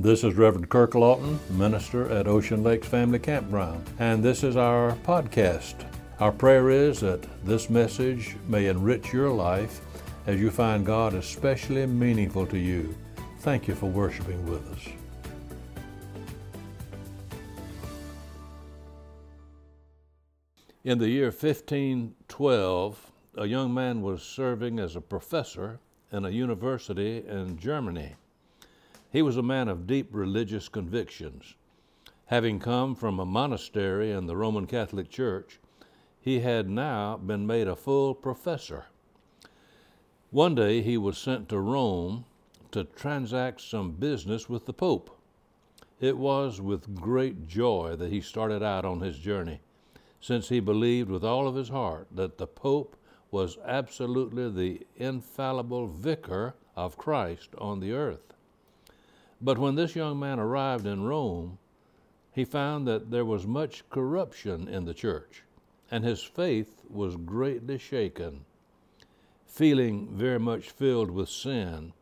This is Reverend Kirk Lawton, minister at Ocean Lakes Family Campground, and this is our podcast. Our prayer is that this message may enrich your life as you find God especially meaningful to you. Thank you for worshiping with us. In the year 1512, a young man was serving as a professor in a university in Germany. He was a man of deep religious convictions. Having come from a monastery in the Roman Catholic Church, he had now been made a full professor. One day he was sent to Rome to transact some business with the Pope. It was with great joy that he started out on his journey, since he believed with all of his heart that the Pope was absolutely the infallible vicar of Christ on the earth. But when this young man arrived in Rome, he found that there was much corruption in the church, and his faith was greatly shaken. Feeling very much filled with sin,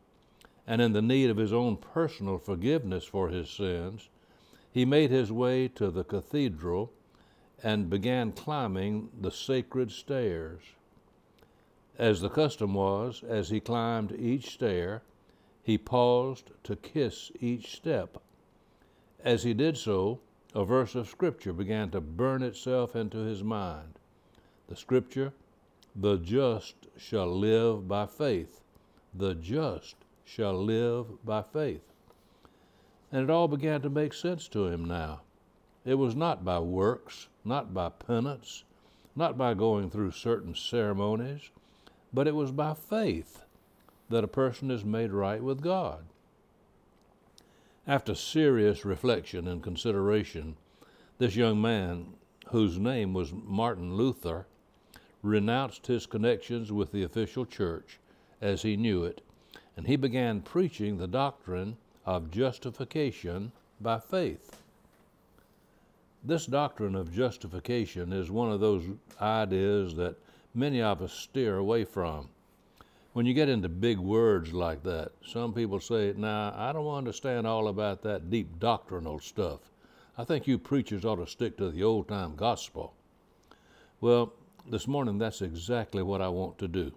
and in the need of his own personal forgiveness for his sins, he made his way to the cathedral and began climbing the sacred stairs. As the custom was, as he climbed each stair, he paused to kiss each step. As he did so, a verse of Scripture began to burn itself into his mind. The Scripture, the just shall live by faith. The just shall live by faith. And it all began to make sense to him now. It was not by works, not by penance, not by going through certain ceremonies, but it was by faith that a person is made right with God. After serious reflection and consideration, this young man, whose name was Martin Luther, renounced his connections with the official church as he knew it, and he began preaching the doctrine of justification by faith. This doctrine of justification is one of those ideas that many of us steer away from when you get into big words like that, some people say, Now, I don't understand all about that deep doctrinal stuff. I think you preachers ought to stick to the old time gospel. Well, this morning, that's exactly what I want to do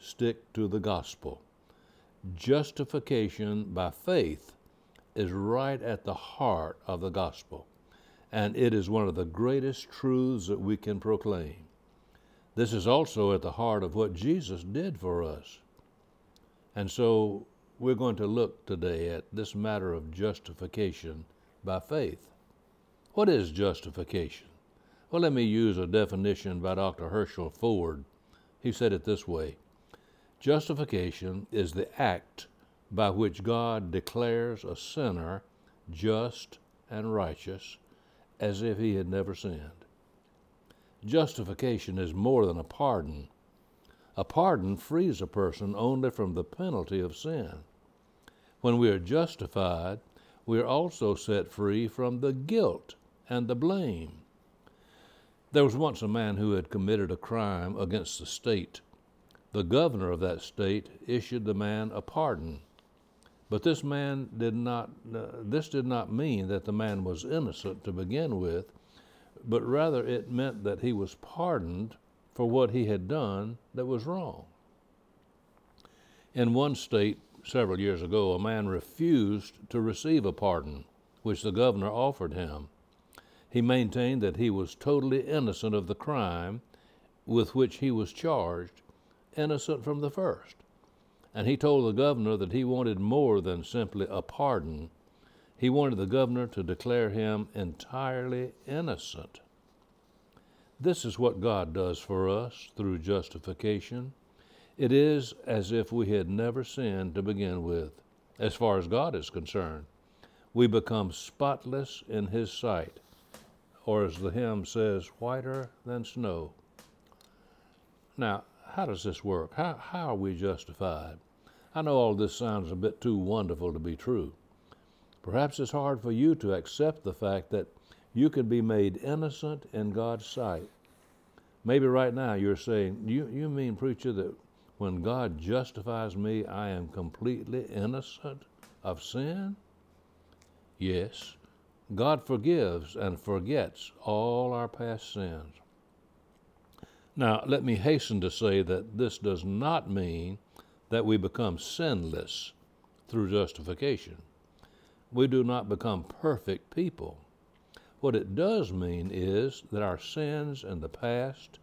stick to the gospel. Justification by faith is right at the heart of the gospel, and it is one of the greatest truths that we can proclaim. This is also at the heart of what Jesus did for us. And so we're going to look today at this matter of justification by faith. What is justification? Well, let me use a definition by Dr. Herschel Ford. He said it this way Justification is the act by which God declares a sinner just and righteous as if he had never sinned. Justification is more than a pardon. A pardon frees a person only from the penalty of sin. When we are justified, we are also set free from the guilt and the blame. There was once a man who had committed a crime against the state. The governor of that state issued the man a pardon. But this man did not, uh, this did not mean that the man was innocent to begin with, but rather it meant that he was pardoned for what he had done that was wrong. In one state, several years ago, a man refused to receive a pardon which the governor offered him. He maintained that he was totally innocent of the crime with which he was charged, innocent from the first. And he told the governor that he wanted more than simply a pardon he wanted the governor to declare him entirely innocent. This is what God does for us through justification. It is as if we had never sinned to begin with, as far as God is concerned. We become spotless in His sight, or as the hymn says, whiter than snow. Now, how does this work? How, how are we justified? I know all this sounds a bit too wonderful to be true. Perhaps it's hard for you to accept the fact that you can be made innocent in God's sight. Maybe right now you're saying, you, you mean, preacher, that when God justifies me, I am completely innocent of sin? Yes, God forgives and forgets all our past sins. Now, let me hasten to say that this does not mean that we become sinless through justification. We do not become perfect people. What it does mean is that our sins and the past,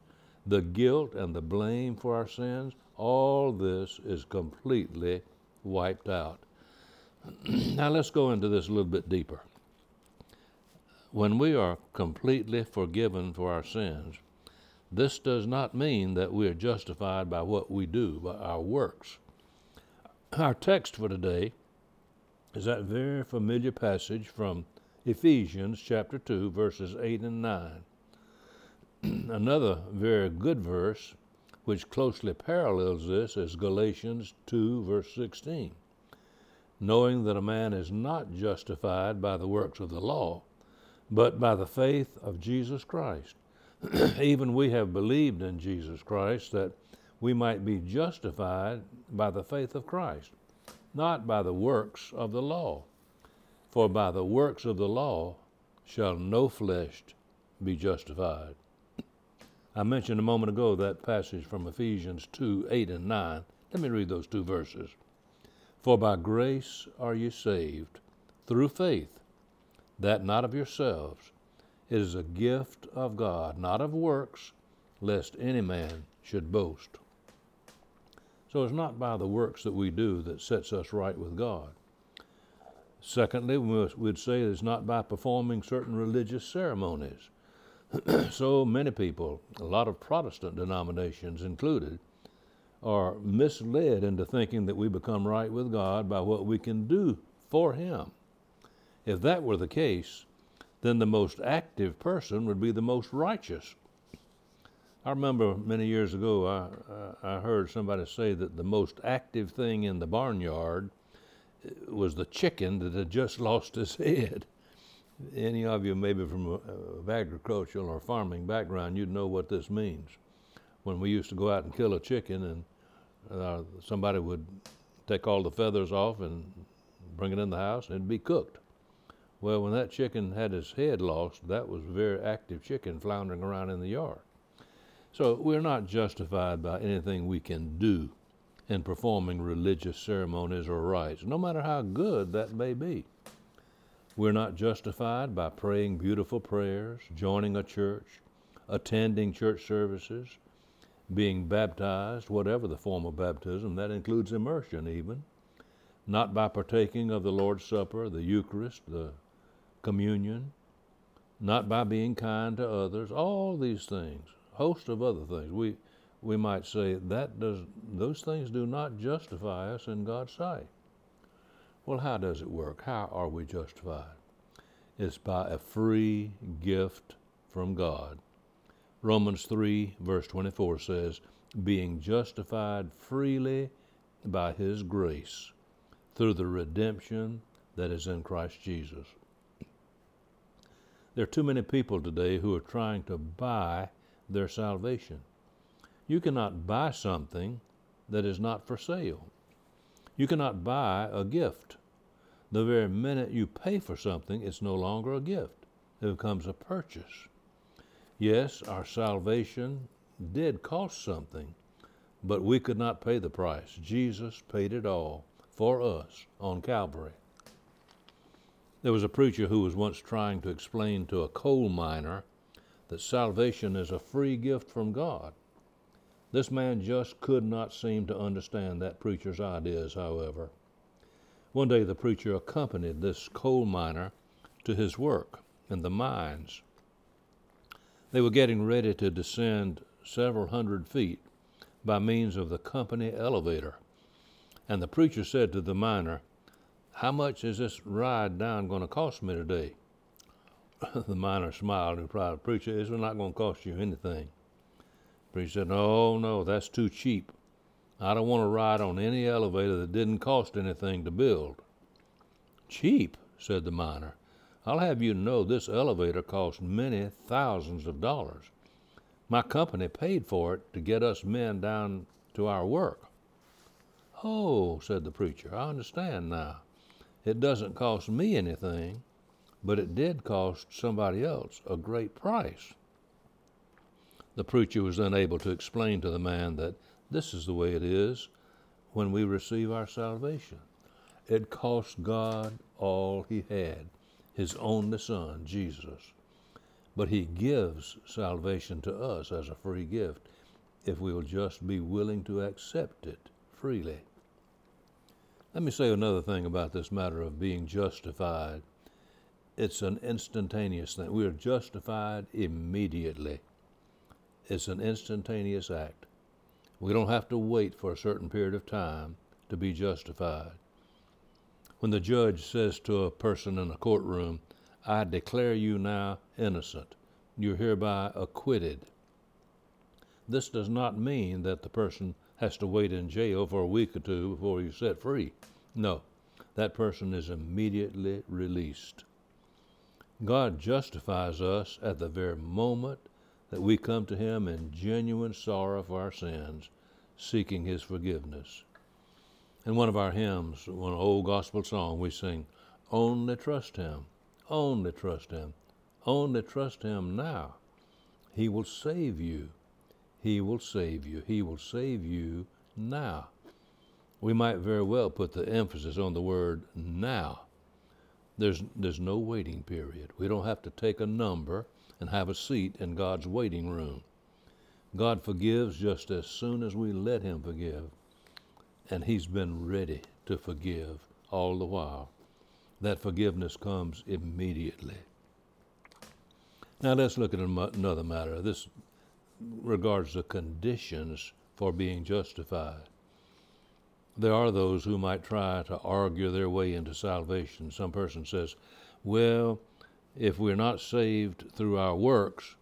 the guilt and the blame for our sins, all this is completely wiped out. now let's go into this a little bit deeper. When we are completely forgiven for our sins, this does not mean that we are justified by what we do, by our works. Our text for today is that very familiar passage from Ephesians chapter 2, verses 8 and 9. Another very good verse which closely parallels this is Galatians 2, verse 16. Knowing that a man is not justified by the works of the law, but by the faith of Jesus Christ. Even we have believed in Jesus Christ that we might be justified by the faith of Christ, not by the works of the law. For by the works of the law shall no flesh be justified. I mentioned a moment ago that passage from Ephesians 2 8 and 9. Let me read those two verses. For by grace are you saved, through faith, that not of yourselves. It is a gift of God, not of works, lest any man should boast. So it's not by the works that we do that sets us right with God. Secondly, we'd say it's not by performing certain religious ceremonies. so many people, a lot of Protestant denominations included, are misled into thinking that we become right with God by what we can do for Him. If that were the case, then the most active person would be the most righteous. I remember many years ago, I, I heard somebody say that the most active thing in the barnyard was the chicken that had just lost his head. Any of you, maybe from a, a agricultural or farming background, you'd know what this means. When we used to go out and kill a chicken, and uh, somebody would take all the feathers off and bring it in the house, and it'd be cooked. Well, when that chicken had his head lost, that was a very active chicken floundering around in the yard. So we're not justified by anything we can do in performing religious ceremonies or rites, no matter how good that may be. We're not justified by praying beautiful prayers, joining a church, attending church services, being baptized, whatever the form of baptism, that includes immersion even, not by partaking of the Lord's Supper, the Eucharist, the communion, not by being kind to others, all these things, host of other things. We we might say that does those things do not justify us in God's sight. Well, how does it work? How are we justified? It's by a free gift from God. Romans 3, verse 24 says, being justified freely by his grace through the redemption that is in Christ Jesus. There are too many people today who are trying to buy their salvation. You cannot buy something that is not for sale. You cannot buy a gift. The very minute you pay for something, it's no longer a gift, it becomes a purchase. Yes, our salvation did cost something, but we could not pay the price. Jesus paid it all for us on Calvary. There was a preacher who was once trying to explain to a coal miner that salvation is a free gift from God. This man just could not seem to understand that preacher's ideas, however. One day the preacher accompanied this coal miner to his work in the mines. They were getting ready to descend several hundred feet by means of the company elevator. And the preacher said to the miner, how much is this ride down going to cost me today? the miner smiled and replied, Preacher, it's not going to cost you anything. The preacher said, No, no, that's too cheap. I don't want to ride on any elevator that didn't cost anything to build. Cheap, said the miner. I'll have you know this elevator cost many thousands of dollars. My company paid for it to get us men down to our work. Oh, said the preacher, I understand now. It doesn't cost me anything, but it did cost somebody else a great price. The preacher was then able to explain to the man that this is the way it is when we receive our salvation. It cost God all he had, his only son, Jesus. But he gives salvation to us as a free gift if we will just be willing to accept it freely. Let me say another thing about this matter of being justified. It's an instantaneous thing. We are justified immediately. It's an instantaneous act. We don't have to wait for a certain period of time to be justified. When the judge says to a person in a courtroom, I declare you now innocent, you're hereby acquitted. This does not mean that the person has to wait in jail for a week or two before he's set free. No, that person is immediately released. God justifies us at the very moment that we come to Him in genuine sorrow for our sins, seeking His forgiveness. In one of our hymns, one old gospel song, we sing, Only trust Him, only trust Him, only trust Him now. He will save you. He will save you. He will save you now. We might very well put the emphasis on the word now. There's, there's no waiting period. We don't have to take a number and have a seat in God's waiting room. God forgives just as soon as we let Him forgive, and He's been ready to forgive all the while. That forgiveness comes immediately. Now let's look at another matter. This regards the conditions for being justified. There are those who might try to argue their way into salvation. Some person says, well, if we're not saved through our works,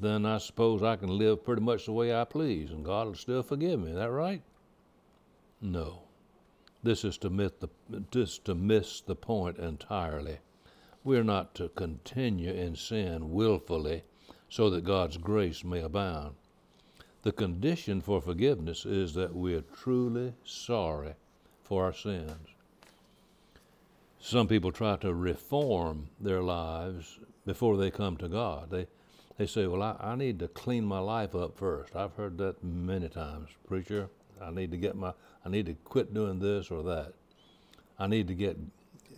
then I suppose I can live pretty much the way I please and God will still forgive me. Is that right? No. This is to miss the, to miss the point entirely. We're not to continue in sin willfully so that God's grace may abound. The condition for forgiveness is that we are truly sorry for our sins. Some people try to reform their lives before they come to God. They, they say, Well, I, I need to clean my life up first. I've heard that many times. Preacher, I need to get my, I need to quit doing this or that. I need to get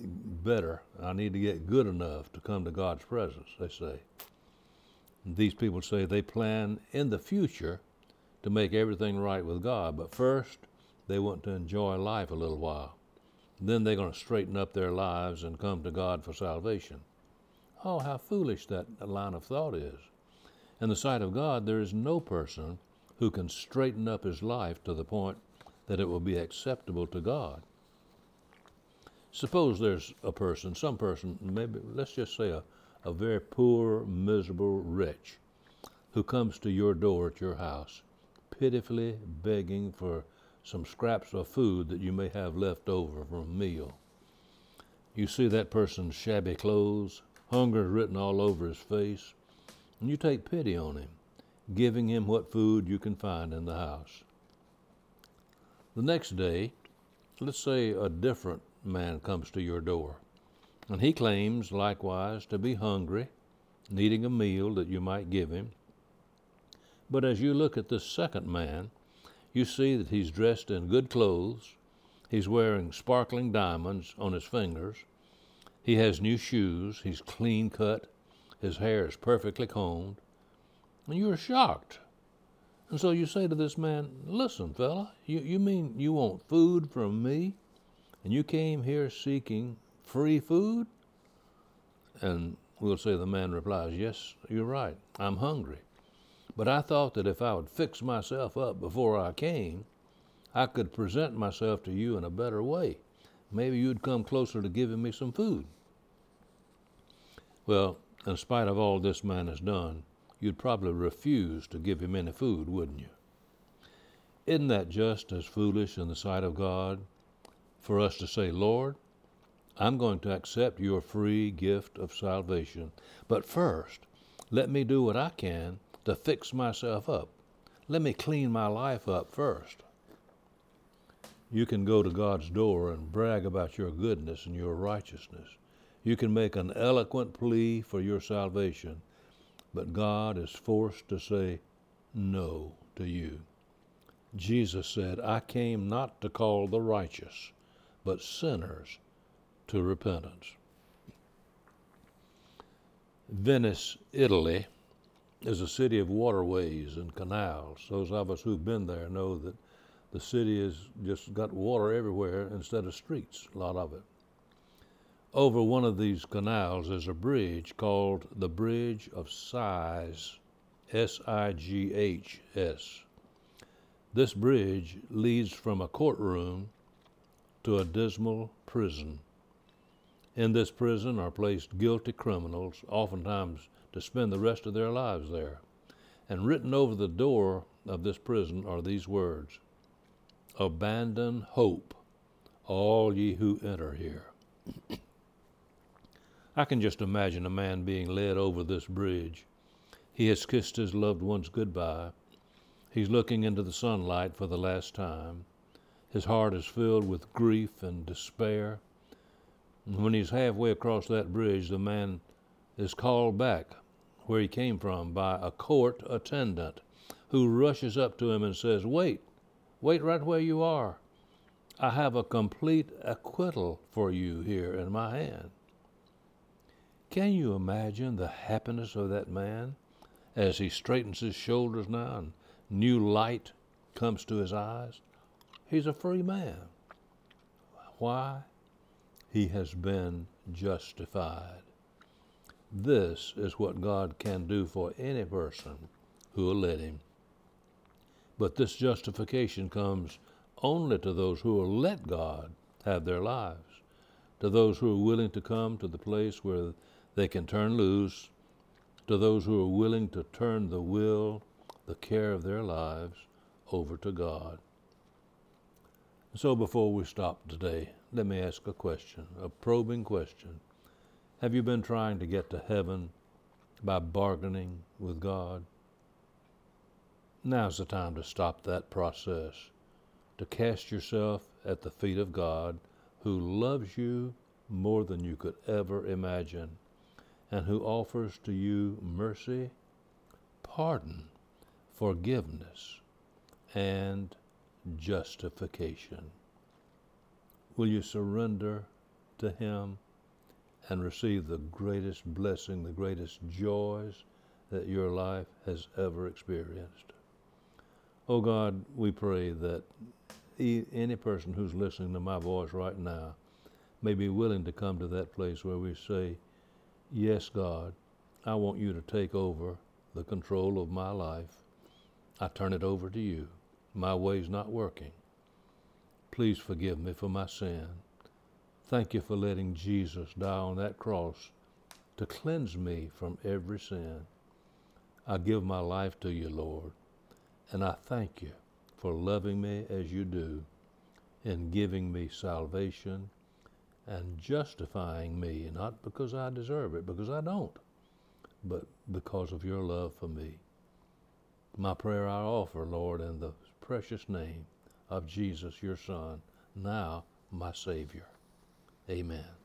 better. I need to get good enough to come to God's presence, they say. These people say they plan in the future to make everything right with God, but first they want to enjoy life a little while. Then they're going to straighten up their lives and come to God for salvation. Oh, how foolish that line of thought is. In the sight of God, there is no person who can straighten up his life to the point that it will be acceptable to God. Suppose there's a person, some person, maybe, let's just say a, a very poor, miserable wretch, who comes to your door at your house, pitifully begging for some scraps of food that you may have left over from a meal. You see that person's shabby clothes, hunger written all over his face, and you take pity on him, giving him what food you can find in the house. The next day, let's say a different man comes to your door, and he claims likewise to be hungry, needing a meal that you might give him. But as you look at this second man, you see that he's dressed in good clothes. He's wearing sparkling diamonds on his fingers. He has new shoes. He's clean cut. His hair is perfectly combed. And you're shocked. And so you say to this man, Listen, fella, you, you mean you want food from me? And you came here seeking free food? And we'll say the man replies, Yes, you're right. I'm hungry. But I thought that if I would fix myself up before I came, I could present myself to you in a better way. Maybe you'd come closer to giving me some food. Well, in spite of all this man has done, you'd probably refuse to give him any food, wouldn't you? Isn't that just as foolish in the sight of God for us to say, Lord, I'm going to accept your free gift of salvation, but first, let me do what I can to fix myself up. Let me clean my life up first. You can go to God's door and brag about your goodness and your righteousness. You can make an eloquent plea for your salvation, but God is forced to say no to you. Jesus said, I came not to call the righteous, but sinners to repentance. Venice, Italy, is a city of waterways and canals. Those of us who've been there know that the city has just got water everywhere instead of streets, a lot of it. Over one of these canals is a bridge called the Bridge of Sighs, S I G H S. This bridge leads from a courtroom to a dismal prison. In this prison are placed guilty criminals, oftentimes to spend the rest of their lives there. And written over the door of this prison are these words Abandon hope, all ye who enter here. I can just imagine a man being led over this bridge. He has kissed his loved ones goodbye. He's looking into the sunlight for the last time. His heart is filled with grief and despair. And when he's halfway across that bridge, the man is called back where he came from by a court attendant who rushes up to him and says, Wait, wait right where you are. I have a complete acquittal for you here in my hand. Can you imagine the happiness of that man as he straightens his shoulders now and new light comes to his eyes? He's a free man. Why? He has been justified. This is what God can do for any person who will let Him. But this justification comes only to those who will let God have their lives, to those who are willing to come to the place where they can turn loose, to those who are willing to turn the will, the care of their lives over to God. So before we stop today, let me ask a question, a probing question. Have you been trying to get to heaven by bargaining with God? Now's the time to stop that process, to cast yourself at the feet of God who loves you more than you could ever imagine and who offers to you mercy, pardon, forgiveness, and justification. Will you surrender to Him? And receive the greatest blessing, the greatest joys that your life has ever experienced. Oh God, we pray that any person who's listening to my voice right now may be willing to come to that place where we say, Yes, God, I want you to take over the control of my life. I turn it over to you. My way's not working. Please forgive me for my sin. Thank you for letting Jesus die on that cross to cleanse me from every sin. I give my life to you, Lord, and I thank you for loving me as you do and giving me salvation and justifying me, not because I deserve it, because I don't, but because of your love for me. My prayer I offer, Lord, in the precious name of Jesus, your Son, now my Savior. Amen.